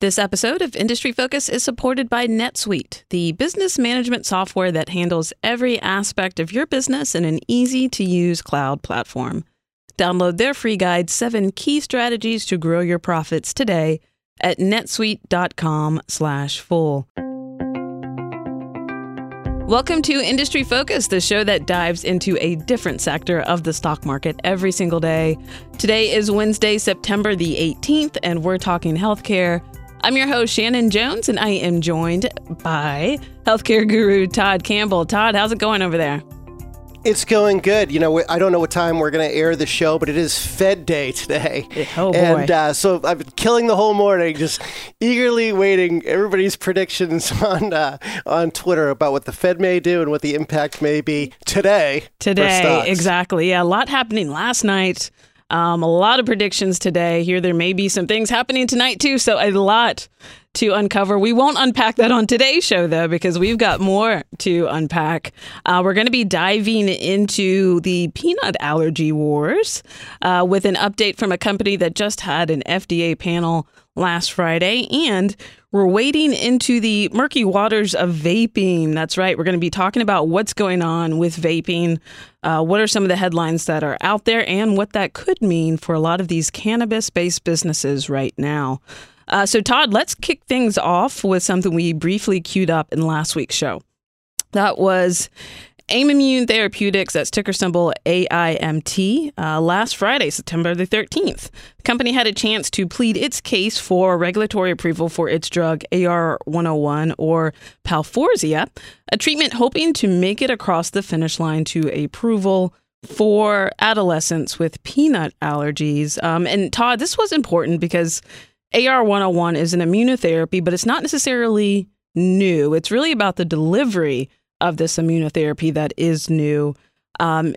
This episode of Industry Focus is supported by NetSuite, the business management software that handles every aspect of your business in an easy to use cloud platform. Download their free guide, Seven Key Strategies to Grow Your Profits today at netsuite.com slash fool. Welcome to Industry Focus, the show that dives into a different sector of the stock market every single day. Today is Wednesday, September the 18th, and we're talking healthcare. I'm your host, Shannon Jones, and I am joined by healthcare guru Todd Campbell. Todd, how's it going over there? It's going good. You know, I don't know what time we're going to air the show, but it is Fed Day today. Oh, boy. And uh, so I've been killing the whole morning, just eagerly waiting everybody's predictions on uh, on Twitter about what the Fed may do and what the impact may be today. Today, exactly. Yeah, a lot happening last night. Um, a lot of predictions today. Here, there may be some things happening tonight too. So, a lot to uncover. We won't unpack that on today's show, though, because we've got more to unpack. Uh, we're going to be diving into the peanut allergy wars uh, with an update from a company that just had an FDA panel last Friday. And we're wading into the murky waters of vaping. That's right. We're going to be talking about what's going on with vaping. Uh, what are some of the headlines that are out there and what that could mean for a lot of these cannabis based businesses right now? Uh, so, Todd, let's kick things off with something we briefly queued up in last week's show. That was Aimmune Therapeutics, that's ticker symbol AIMT, uh, last Friday, September the 13th. The company had a chance to plead its case for regulatory approval for its drug AR101 or Palforzia, a treatment hoping to make it across the finish line to approval for adolescents with peanut allergies. Um, and Todd, this was important because AR101 is an immunotherapy, but it's not necessarily new. It's really about the delivery of this immunotherapy that is new. Um,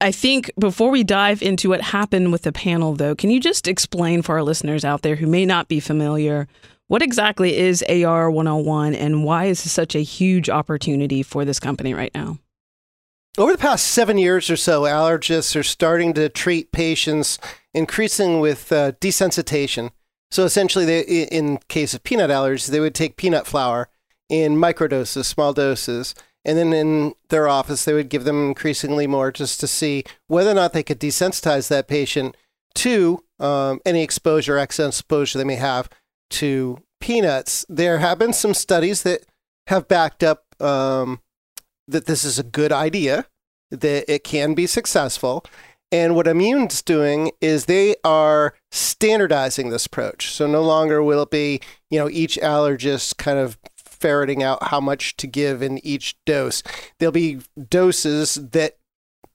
I think before we dive into what happened with the panel, though, can you just explain for our listeners out there who may not be familiar what exactly is AR 101 and why is this such a huge opportunity for this company right now? Over the past seven years or so, allergists are starting to treat patients increasing with uh, desensitization. So essentially, they, in case of peanut allergies, they would take peanut flour in microdoses, small doses, and then in their office, they would give them increasingly more just to see whether or not they could desensitize that patient to um, any exposure, excess exposure they may have to peanuts. There have been some studies that have backed up um, that this is a good idea, that it can be successful. And what Aimmune's doing is they are standardizing this approach. So no longer will it be, you know, each allergist kind of ferreting out how much to give in each dose. There'll be doses that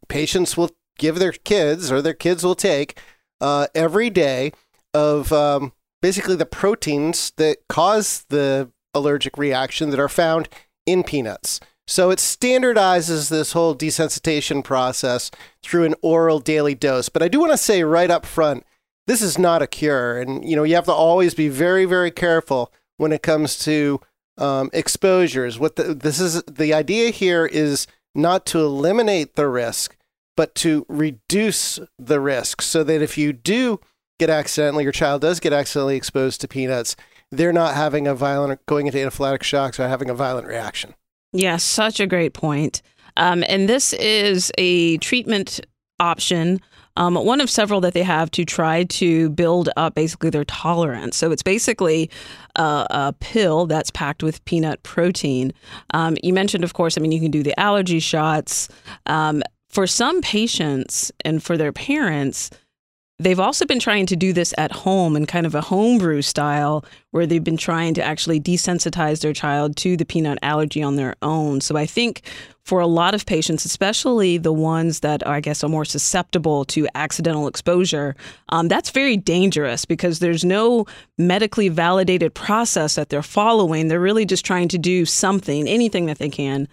patients will give their kids or their kids will take uh, every day of um, basically the proteins that cause the allergic reaction that are found in peanuts. So it standardizes this whole desensitization process through an oral daily dose. But I do want to say right up front, this is not a cure. And, you know, you have to always be very, very careful when it comes to um, exposures. What the, this is, the idea here is not to eliminate the risk, but to reduce the risk so that if you do get accidentally, your child does get accidentally exposed to peanuts, they're not having a violent, going into anaphylactic shocks or having a violent reaction. Yeah, such a great point. Um, and this is a treatment option um, one of several that they have to try to build up basically their tolerance. So it's basically a, a pill that's packed with peanut protein. Um, you mentioned, of course, I mean, you can do the allergy shots. Um, for some patients and for their parents, They've also been trying to do this at home in kind of a homebrew style where they've been trying to actually desensitize their child to the peanut allergy on their own. So I think for a lot of patients, especially the ones that are, I guess are more susceptible to accidental exposure, um, that's very dangerous because there's no medically validated process that they're following. They're really just trying to do something, anything that they can.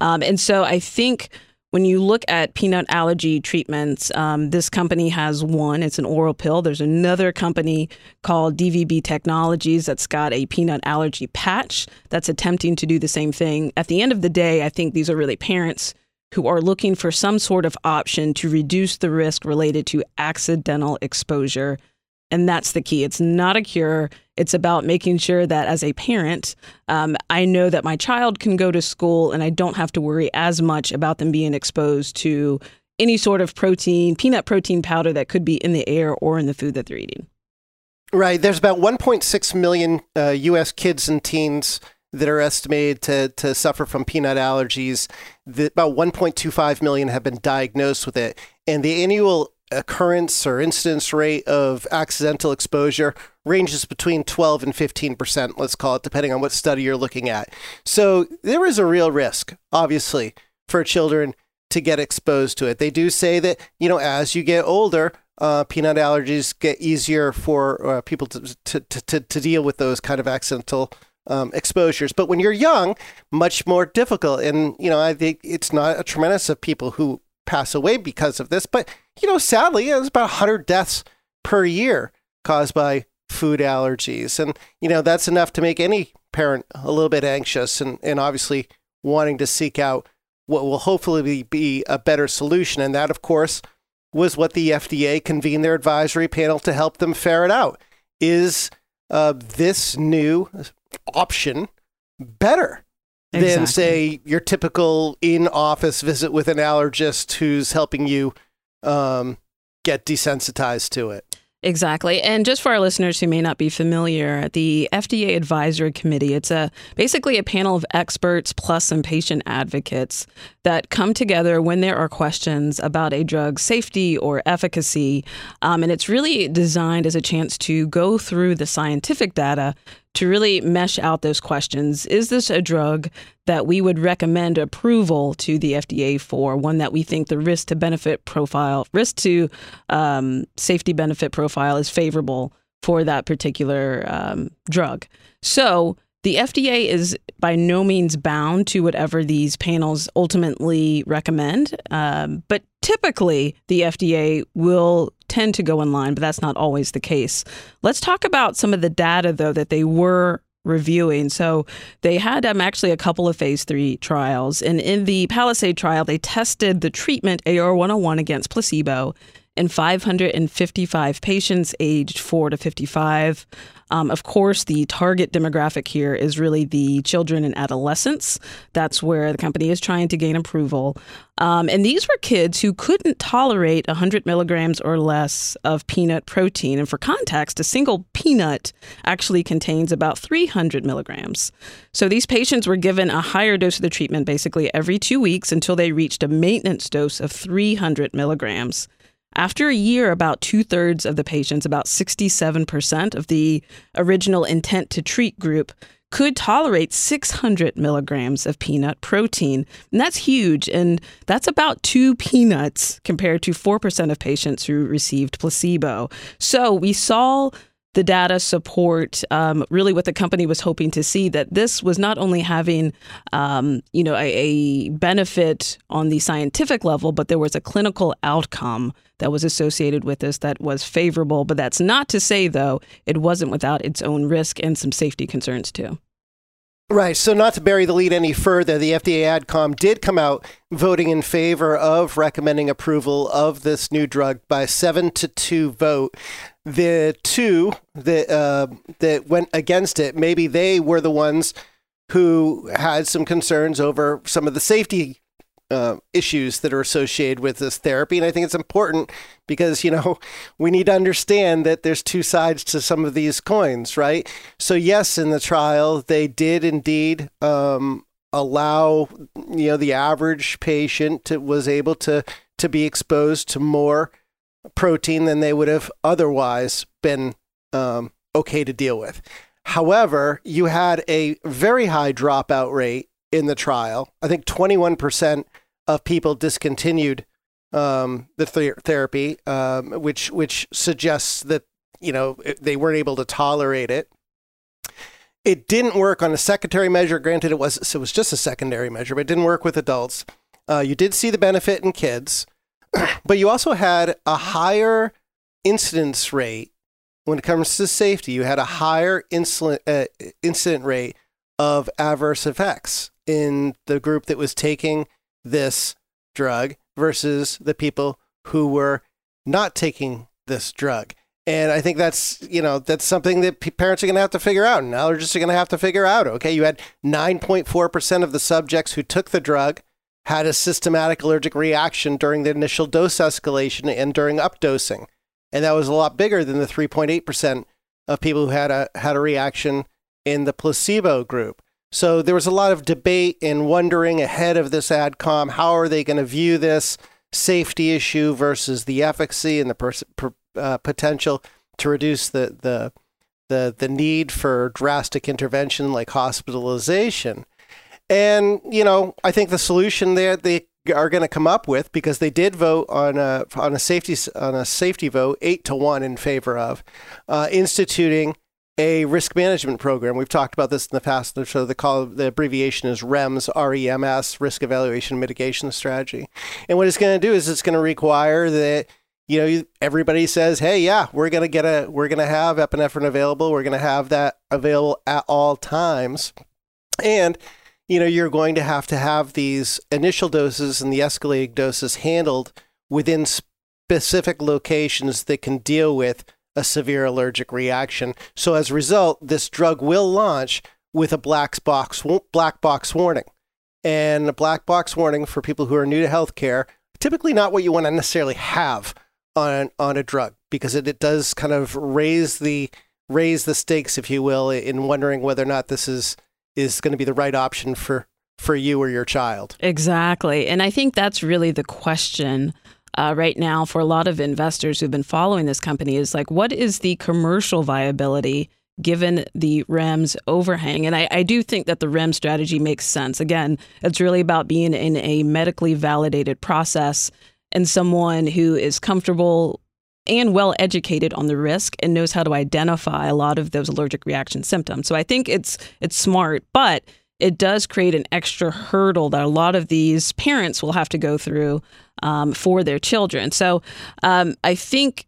Um, and so I think when you look at peanut allergy treatments, um, this company has one. It's an oral pill. There's another company called DBV Technologies that's got a peanut allergy patch that's attempting to do the same thing. At the end of the day, I think these are really parents who are looking for some sort of option to reduce the risk related to accidental exposure And that's the key. It's not a cure. It's about making sure that as a parent, um, I know that my child can go to school and I don't have to worry as much about them being exposed to any sort of protein, peanut protein powder that could be in the air or in the food that they're eating. Right. There's about 1.6 million uh, U.S. kids and teens that are estimated to, to suffer from peanut allergies. The, about 1.25 million have been diagnosed with it. And the annual occurrence or incidence rate of accidental exposure ranges between 12 and 15%, let's call it, depending on what study you're looking at. So there is a real risk, obviously, for children to get exposed to it. They do say that, you know, as you get older, uh, peanut allergies get easier for uh, people to, to, to, to deal with those kind of accidental um, exposures. But when you're young, much more difficult. And, you know, I think it's not a tremendous of people who pass away because of this. But, you know, sadly, there's about 100 deaths per year caused by food allergies. And, you know, that's enough to make any parent a little bit anxious and, and obviously wanting to seek out what will hopefully be a better solution. And that, of course, was what the FDA convened their advisory panel to help them ferret out. Is uh, this new option better exactly. than, say, your typical in office visit with an allergist who's helping you um, get desensitized to it? Exactly. And just for our listeners who may not be familiar, the FDA Advisory Committee, it's a basically a panel of experts plus some patient advocates that come together when there are questions about a drug's safety or efficacy. Um, and it's really designed as a chance to go through the scientific data to really mesh out those questions. Is this a drug that we would recommend approval to the FDA for? One that we think the risk to benefit profile, risk to um, safety benefit profile is favorable for that particular um, drug. So the FDA is by no means bound to whatever these panels ultimately recommend, um, but typically the FDA will tend to go in line, but that's not always the case. Let's talk about some of the data, though, that they were reviewing. So they had um, actually a couple of phase three trials. And in the Palisade trial, they tested the treatment AR101 against placebo in 555 patients aged 4 to 55. Um, of course, the target demographic here is really the children and adolescents. That's where the company is trying to gain approval. Um, and these were kids who couldn't tolerate 100 milligrams or less of peanut protein. And for context, a single peanut actually contains about 300 milligrams. So these patients were given a higher dose of the treatment basically every two weeks until they reached a maintenance dose of 300 milligrams. After a year, about two thirds of the patients, about 67% of the original intent to treat group, could tolerate 600 milligrams of peanut protein. And that's huge. And that's about two peanuts compared to 4% of patients who received placebo. So we saw the data support um, really what the company was hoping to see that this was not only having um, you know a, a, benefit on the scientific level but there was a clinical outcome that was associated with this that was favorable but that's not to say though it wasn't without its own risk and some safety concerns too Right. So, not to bury the lead any further, the FDA AdCom did come out voting in favor of recommending approval of this new drug by seven to two vote. The two that uh, that went against it, maybe they were the ones who had some concerns over some of the safety uh, issues that are associated with this therapy. And I think it's important because, you know, we need to understand that there's two sides to some of these coins, right? So, yes, in the trial, they did indeed um, allow, you know, the average patient to, was able to, to be exposed to more protein than they would have otherwise been um, okay to deal with. However, you had a very high dropout rate in the trial. I think 21% of people discontinued um, the th- therapy, um, which which suggests that you know they weren't able to tolerate it. It didn't work on a secondary measure. Granted, it was it was just a secondary measure, but it didn't work with adults. Uh, you did see the benefit in kids, but you also had a higher incidence rate when it comes to safety. You had a higher incident uh, incident rate of adverse effects in the group that was taking this drug versus the people who were not taking this drug. And I think that's you know that's something that parents are going to have to figure out, and allergists are going to have to figure out. Okay, you had 9.4 percent of the subjects who took the drug had a systematic allergic reaction during the initial dose escalation and during updosing, and that was a lot bigger than the 3.8 percent of people who had a had a reaction in the placebo group. So there was a lot of debate and wondering ahead of this AdCom how are they going to view this safety issue versus the efficacy and the per, per, uh, potential to reduce the, the the the need for drastic intervention like hospitalization. And you know, I think the solution there they are going to come up with because they did vote on a on a safety on a safety vote eight to one in favor of uh, instituting a risk management program. We've talked about this in the past. So the call the abbreviation is REMS, R-E-M-S, Risk Evaluation Mitigation Strategy. And what it's going to do is it's going to require that you know everybody says, "Hey, yeah, we're going to get a we're going to have epinephrine available. We're going to have that available at all times." And you know, you're going to have to have these initial doses and the escalating doses handled within specific locations that can deal with a severe allergic reaction. So as a result, this drug will launch with a black box black box warning. And a black box warning for people who are new to healthcare, typically not what you want to necessarily have on on a drug because it, it does kind of raise the raise the stakes, if you will, in wondering whether or not this is is going to be the right option for for you or your child. Exactly. And I think that's really the question uh, right now for a lot of investors who've been following this company is like, what is the commercial viability given the REMS overhang? And I, I do think that the REM strategy makes sense. Again, it's really about being in a medically validated process and someone who is comfortable and well educated on the risk and knows how to identify a lot of those allergic reaction symptoms. So I think it's it's smart, but it does create an extra hurdle that a lot of these parents will have to go through um, for their children. So um, I think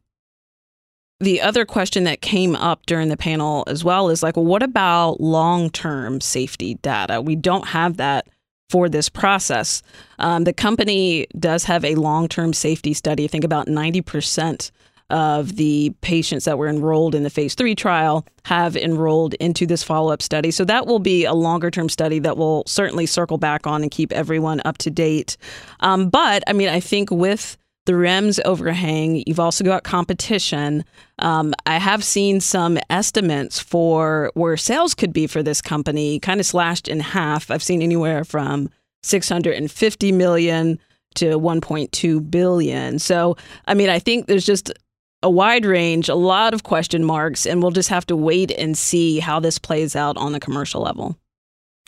the other question that came up during the panel as well is like, well, what about long term safety data? We don't have that for this process. Um, the company does have a long term safety study. I think about 90% of the patients that were enrolled in the phase three trial have enrolled into this follow up study. So that will be a longer term study that will certainly circle back on and keep everyone up to date. Um, but I mean, I think with the REMS overhang, you've also got competition. Um, I have seen some estimates for where sales could be for this company kind of slashed in half. I've seen anywhere from 650 million to 1.2 billion. So, I mean, I think there's just a wide range, a lot of question marks, and we'll just have to wait and see how this plays out on the commercial level.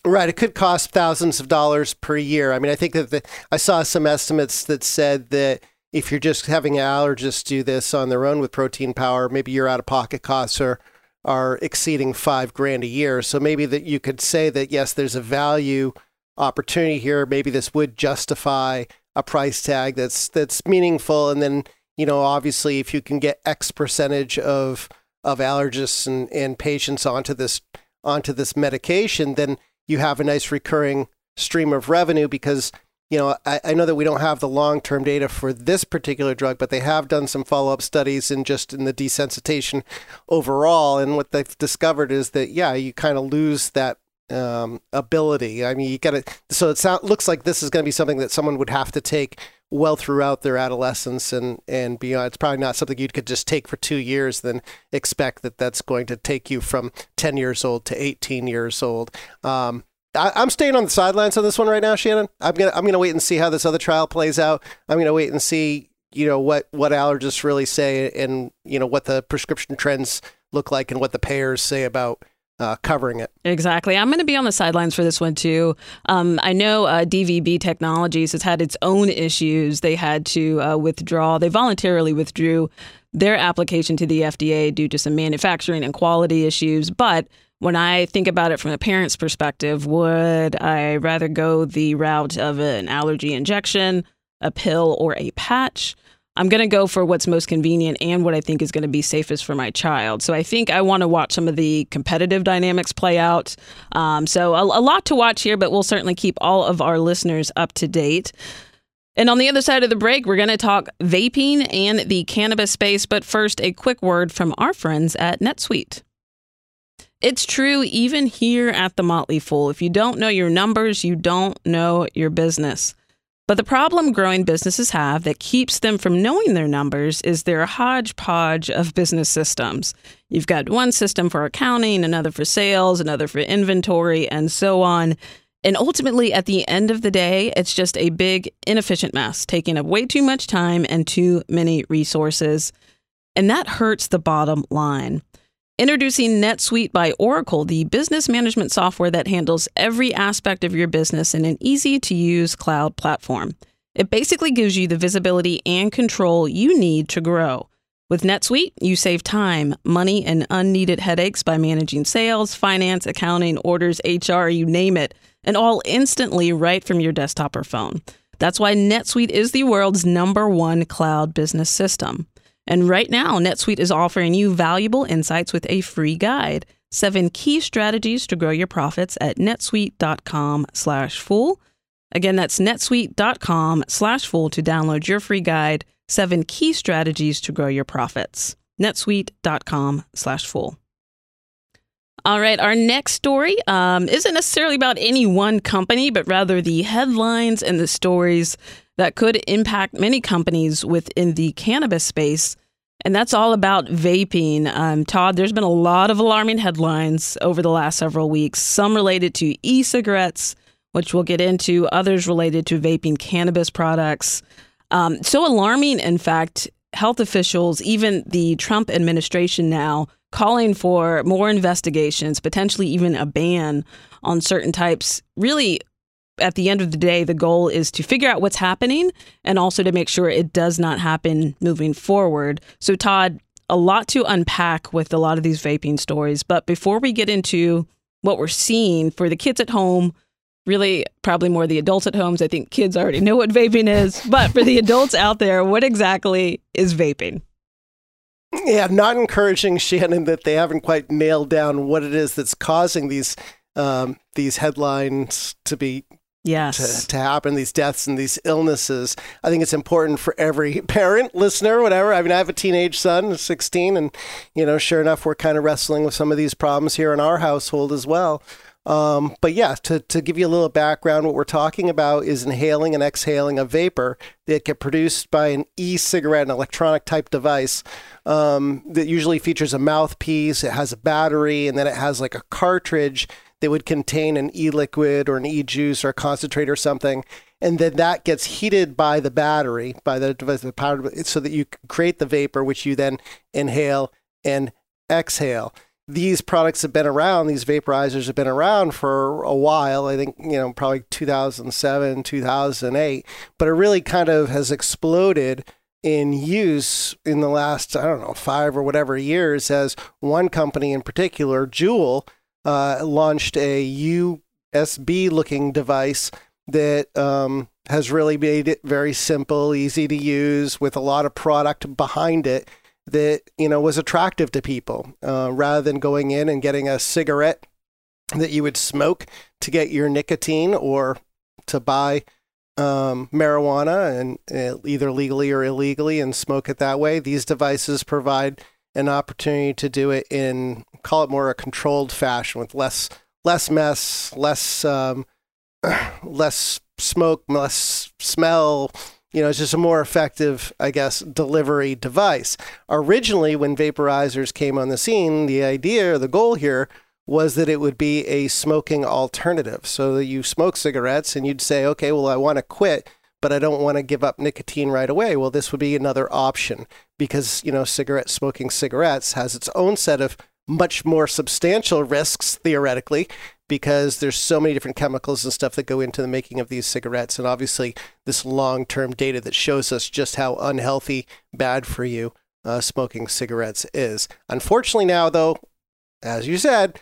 Right. It could cost thousands of dollars per year. I mean, I think that the, I saw some estimates that said that if you're just having allergists do this on their own with protein power, maybe your out of pocket costs are are exceeding five grand a year. So maybe that you could say that yes, there's a value opportunity here. Maybe this would justify a price tag that's that's meaningful, and then you know, obviously, if you can get X percentage of of allergists and, and patients onto this onto this medication, then you have a nice recurring stream of revenue because you know I, I know that we don't have the long term data for this particular drug, but they have done some follow up studies in just in the desensitization overall, and what they've discovered is that yeah, you kind of lose that um, ability. I mean, you got to. So it sound, looks like this is going to be something that someone would have to take well throughout their adolescence and and beyond. It's probably not something you could just take for two years, then expect that that's going to take you from ten years old to eighteen years old. Um, I, am staying on the sidelines on this one right now, Shannon. I'm gonna I'm gonna wait and see how this other trial plays out. I'm gonna wait and see you know what what allergists really say and you know what the prescription trends look like and what the payers say about uh, covering it. Exactly. I'm going to be on the sidelines for this one too. Um, I know uh, DBV Technologies has had its own issues. They had to uh, withdraw, they voluntarily withdrew their application to the FDA due to some manufacturing and quality issues. But when I think about it from a parent's perspective, would I rather go the route of an allergy injection, a pill, or a patch? I'm going to go for what's most convenient and what I think is going to be safest for my child. So I think I want to watch some of the competitive dynamics play out. Um, so a, a lot to watch here, but we'll certainly keep all of our listeners up to date. And on the other side of the break, we're going to talk vaping and the cannabis space. But first, a quick word from our friends at NetSuite. It's true, even here at the Motley Fool. If you don't know your numbers, you don't know your business. But the problem growing businesses have that keeps them from knowing their numbers is their hodgepodge of business systems. You've got one system for accounting, another for sales, another for inventory, and so on. And ultimately, at the end of the day, it's just a big, inefficient mess, taking up way too much time and too many resources. And that hurts the bottom line. Introducing NetSuite by Oracle, the business management software that handles every aspect of your business in an easy to use cloud platform. It basically gives you the visibility and control you need to grow. With NetSuite, you save time, money, and unneeded headaches by managing sales, finance, accounting, orders, HR, you name it, and all instantly right from your desktop or phone. That's why NetSuite is the world's number one cloud business system. And right now, NetSuite is offering you valuable insights with a free guide. Seven key strategies to grow your profits at netsuite.com slash fool. Again, that's netsuite.com slash fool to download your free guide, Seven Key Strategies to Grow Your Profits. netsuite.com slash fool. All right, our next story um, isn't necessarily about any one company, but rather the headlines and the stories that could impact many companies within the cannabis space. And that's all about vaping. Um, Todd, there's been a lot of alarming headlines over the last several weeks, some related to e cigarettes, which we'll get into, others related to vaping cannabis products. Um, so alarming, in fact, health officials, even the Trump administration now, calling for more investigations, potentially even a ban on certain types, really at the end of the day, the goal is to figure out what's happening and also to make sure it does not happen moving forward. So, Todd, a lot to unpack with a lot of these vaping stories. But before we get into what we're seeing for the kids at home, really probably more the adults at homes, I think kids already know what vaping is. But for the adults out there, what exactly is vaping? Yeah, I'm not encouraging, Shannon, that they haven't quite nailed down what it is that's causing these um, these headlines to be yes. to, to happen, these deaths and these illnesses. I think it's important for every parent, listener, whatever. I mean, I have a teenage son, 16, and, you know, sure enough, we're kind of wrestling with some of these problems here in our household as well. Um, but yeah, to, to give you a little background, what we're talking about is inhaling and exhaling a vapor that get produced by an e-cigarette, an electronic type device um, that usually features a mouthpiece, it has a battery, and then it has like a cartridge that would contain an e-liquid or an e-juice or a concentrate or something, and then that gets heated by the battery, by the device, the power, so that you create the vapor, which you then inhale and exhale. These products have been around; these vaporizers have been around for a while. I think you know, probably 2007, 2008, but it really kind of has exploded in use in the last I don't know five or whatever years as one company in particular, Juul uh, launched a USB looking device that um, has really made it very simple, easy to use, with a lot of product behind it that you know was attractive to people. Uh, rather than going in and getting a cigarette that you would smoke to get your nicotine or to buy um, marijuana and uh, either legally or illegally and smoke it that way, these devices provide an opportunity to do it in call it more a controlled fashion with less less mess, less um, less smoke, less smell. You know, it's just a more effective, I guess, delivery device. Originally, when vaporizers came on the scene, the idea, the goal here was that it would be a smoking alternative. So that you smoke cigarettes and you'd say, okay, well, I want to quit, but I don't want to give up nicotine right away. Well, this would be another option because, you know, cigarette smoking cigarettes has its own set of much more substantial risks theoretically because there's so many different chemicals and stuff that go into the making of these cigarettes. And obviously this long-term data that shows us just how unhealthy bad for you uh, smoking cigarettes is. Unfortunately now though as you said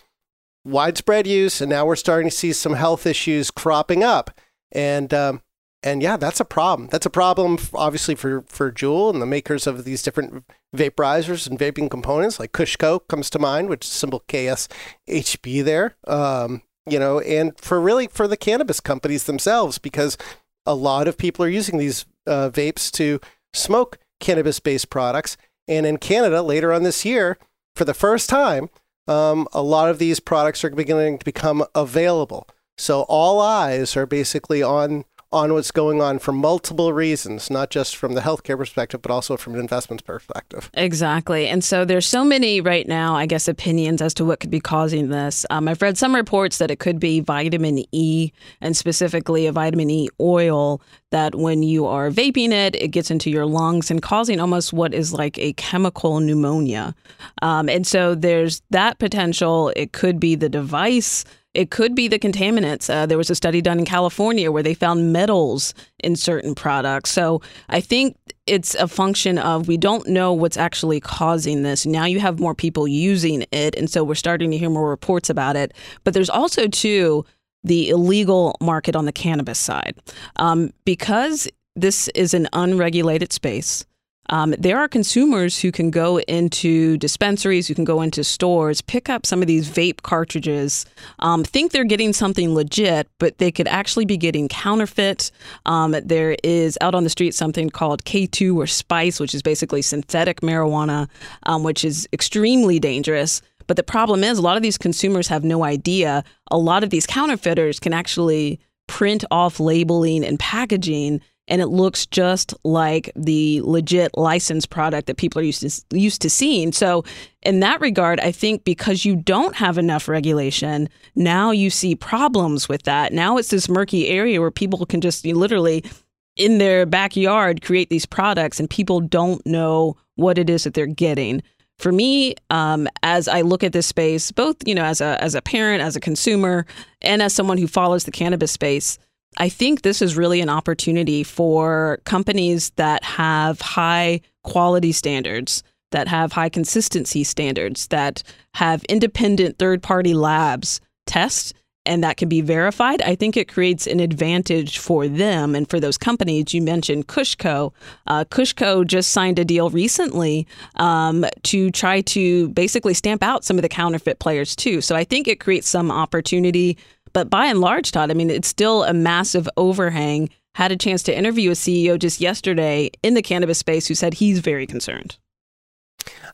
widespread use and now we're starting to see some health issues cropping up. And um, and yeah, that's a problem. That's a problem, obviously, for for Juul and the makers of these different vaporizers and vaping components, like Kushco comes to mind, which is symbol KSHB there. Um, you know, and for really for the cannabis companies themselves, because a lot of people are using these uh, vapes to smoke cannabis based products. And in Canada, later on this year, for the first time, um, a lot of these products are beginning to become available. So all eyes are basically on on what's going on for multiple reasons, not just from the healthcare perspective, but also from an investment perspective. Exactly. And so there's so many right now, I guess, opinions as to what could be causing this. Um, I've read some reports that it could be vitamin E and specifically a vitamin E oil that when you are vaping it, it gets into your lungs and causing almost what is like a chemical pneumonia. Um, and so there's that potential. It could be the device it could be the contaminants. Uh, there was a study done in California where they found metals in certain products. So I think it's a function of we don't know what's actually causing this. Now you have more people using it. And so we're starting to hear more reports about it. But there's also, too, the illegal market on the cannabis side. Um, because this is an unregulated space, um, there are consumers who can go into dispensaries, who can go into stores, pick up some of these vape cartridges, um, think they're getting something legit, but they could actually be getting counterfeit. Um, there is out on the street something called K2 or Spice, which is basically synthetic marijuana, um, which is extremely dangerous. But the problem is, a lot of these consumers have no idea. A lot of these counterfeiters can actually print off labeling and packaging and it looks just like the legit licensed product that people are used to used to seeing. So in that regard, I think because you don't have enough regulation, now you see problems with that. Now it's this murky area where people can just literally in their backyard create these products and people don't know what it is that they're getting. For me, um, as I look at this space, both you know as a as a parent, as a consumer, and as someone who follows the cannabis space, I think this is really an opportunity for companies that have high quality standards, that have high consistency standards, that have independent third party labs test and that can be verified, I think it creates an advantage for them and for those companies. You mentioned KushCo. Uh, KushCo just signed a deal recently um, to try to basically stamp out some of the counterfeit players too. So I think it creates some opportunity but by and large, Todd, I mean, it's still a massive overhang. Had a chance to interview a CEO just yesterday in the cannabis space who said he's very concerned.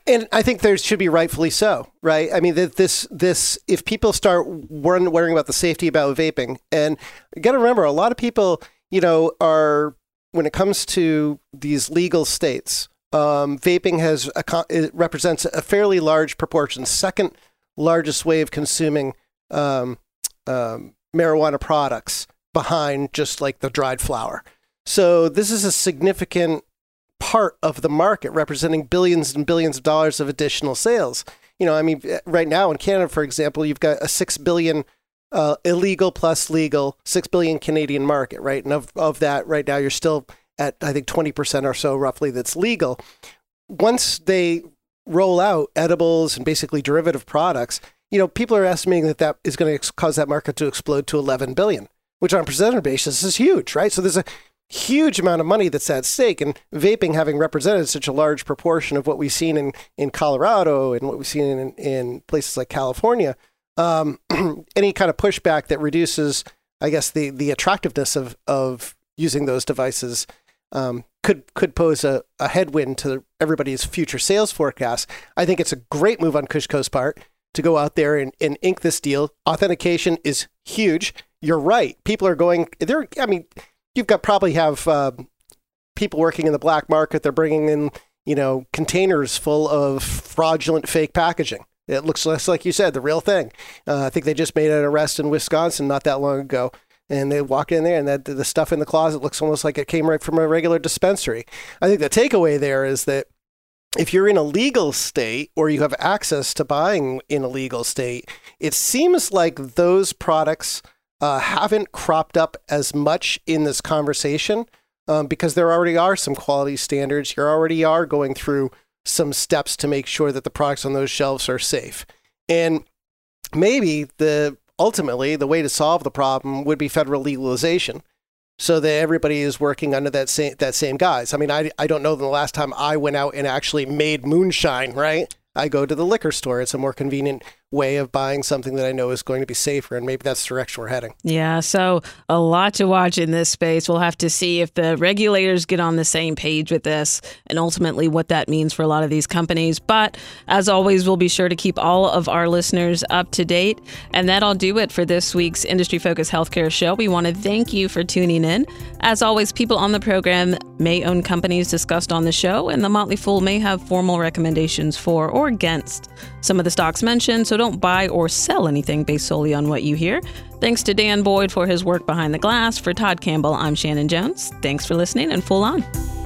And I think there should be rightfully so, right? I mean, this this if people start worrying about the safety about vaping, and you got to remember, a lot of people, you know, are when it comes to these legal states, um, vaping has a, it represents a fairly large proportion, second largest way of consuming um, um, marijuana products behind just like the dried flower. So this is a significant part of the market representing billions and billions of dollars of additional sales. You know, I mean, right now in Canada, for example, you've got a six billion uh, illegal plus legal, six billion Canadian market, right? And of, of that, right now, you're still at, I think, 20% or so roughly that's legal. Once they roll out edibles and basically derivative products, you know, people are estimating that that is going to cause that market to explode to 11 billion, which on a percentage basis is huge, right? So there's a huge amount of money that's at stake, and vaping having represented such a large proportion of what we've seen in in Colorado and what we've seen in in places like California, um, any kind of pushback that reduces, I guess, the the attractiveness of of using those devices. Um, could could pose a, a headwind to everybody's future sales forecast. I think it's a great move on KushCo's part to go out there and, and ink this deal. Authentication is huge. You're right. People are going there. I mean, you've got probably have uh, people working in the black market. They're bringing in you know containers full of fraudulent fake packaging. It looks less like you said the real thing. Uh, I think they just made an arrest in Wisconsin not that long ago. And they walk in there, and that the stuff in the closet looks almost like it came right from a regular dispensary. I think the takeaway there is that if you're in a legal state or you have access to buying in a legal state, it seems like those products uh, haven't cropped up as much in this conversation um, because there already are some quality standards. You already are going through some steps to make sure that the products on those shelves are safe. And maybe the ultimately the way to solve the problem would be federal legalization so that everybody is working under that same that same guise. I mean, I I don't know the last time I went out and actually made moonshine, right? I go to the liquor store. It's a more convenient way of buying something that I know is going to be safer. And maybe that's the direction we're heading. Yeah. So, a lot to watch in this space. We'll have to see if the regulators get on the same page with this and ultimately what that means for a lot of these companies. But as always, we'll be sure to keep all of our listeners up to date. And that'll do it for this week's Industry Focus Healthcare Show. We want to thank you for tuning in. As always, people on the program may own companies discussed on the show, and the Motley Fool may have formal recommendations for or against some of the stocks mentioned. So don't buy or sell anything based solely on what you hear. Thanks to Dan Boyd for his work behind the glass. For Todd Campbell, I'm Shannon Jones. Thanks for listening and Fool On.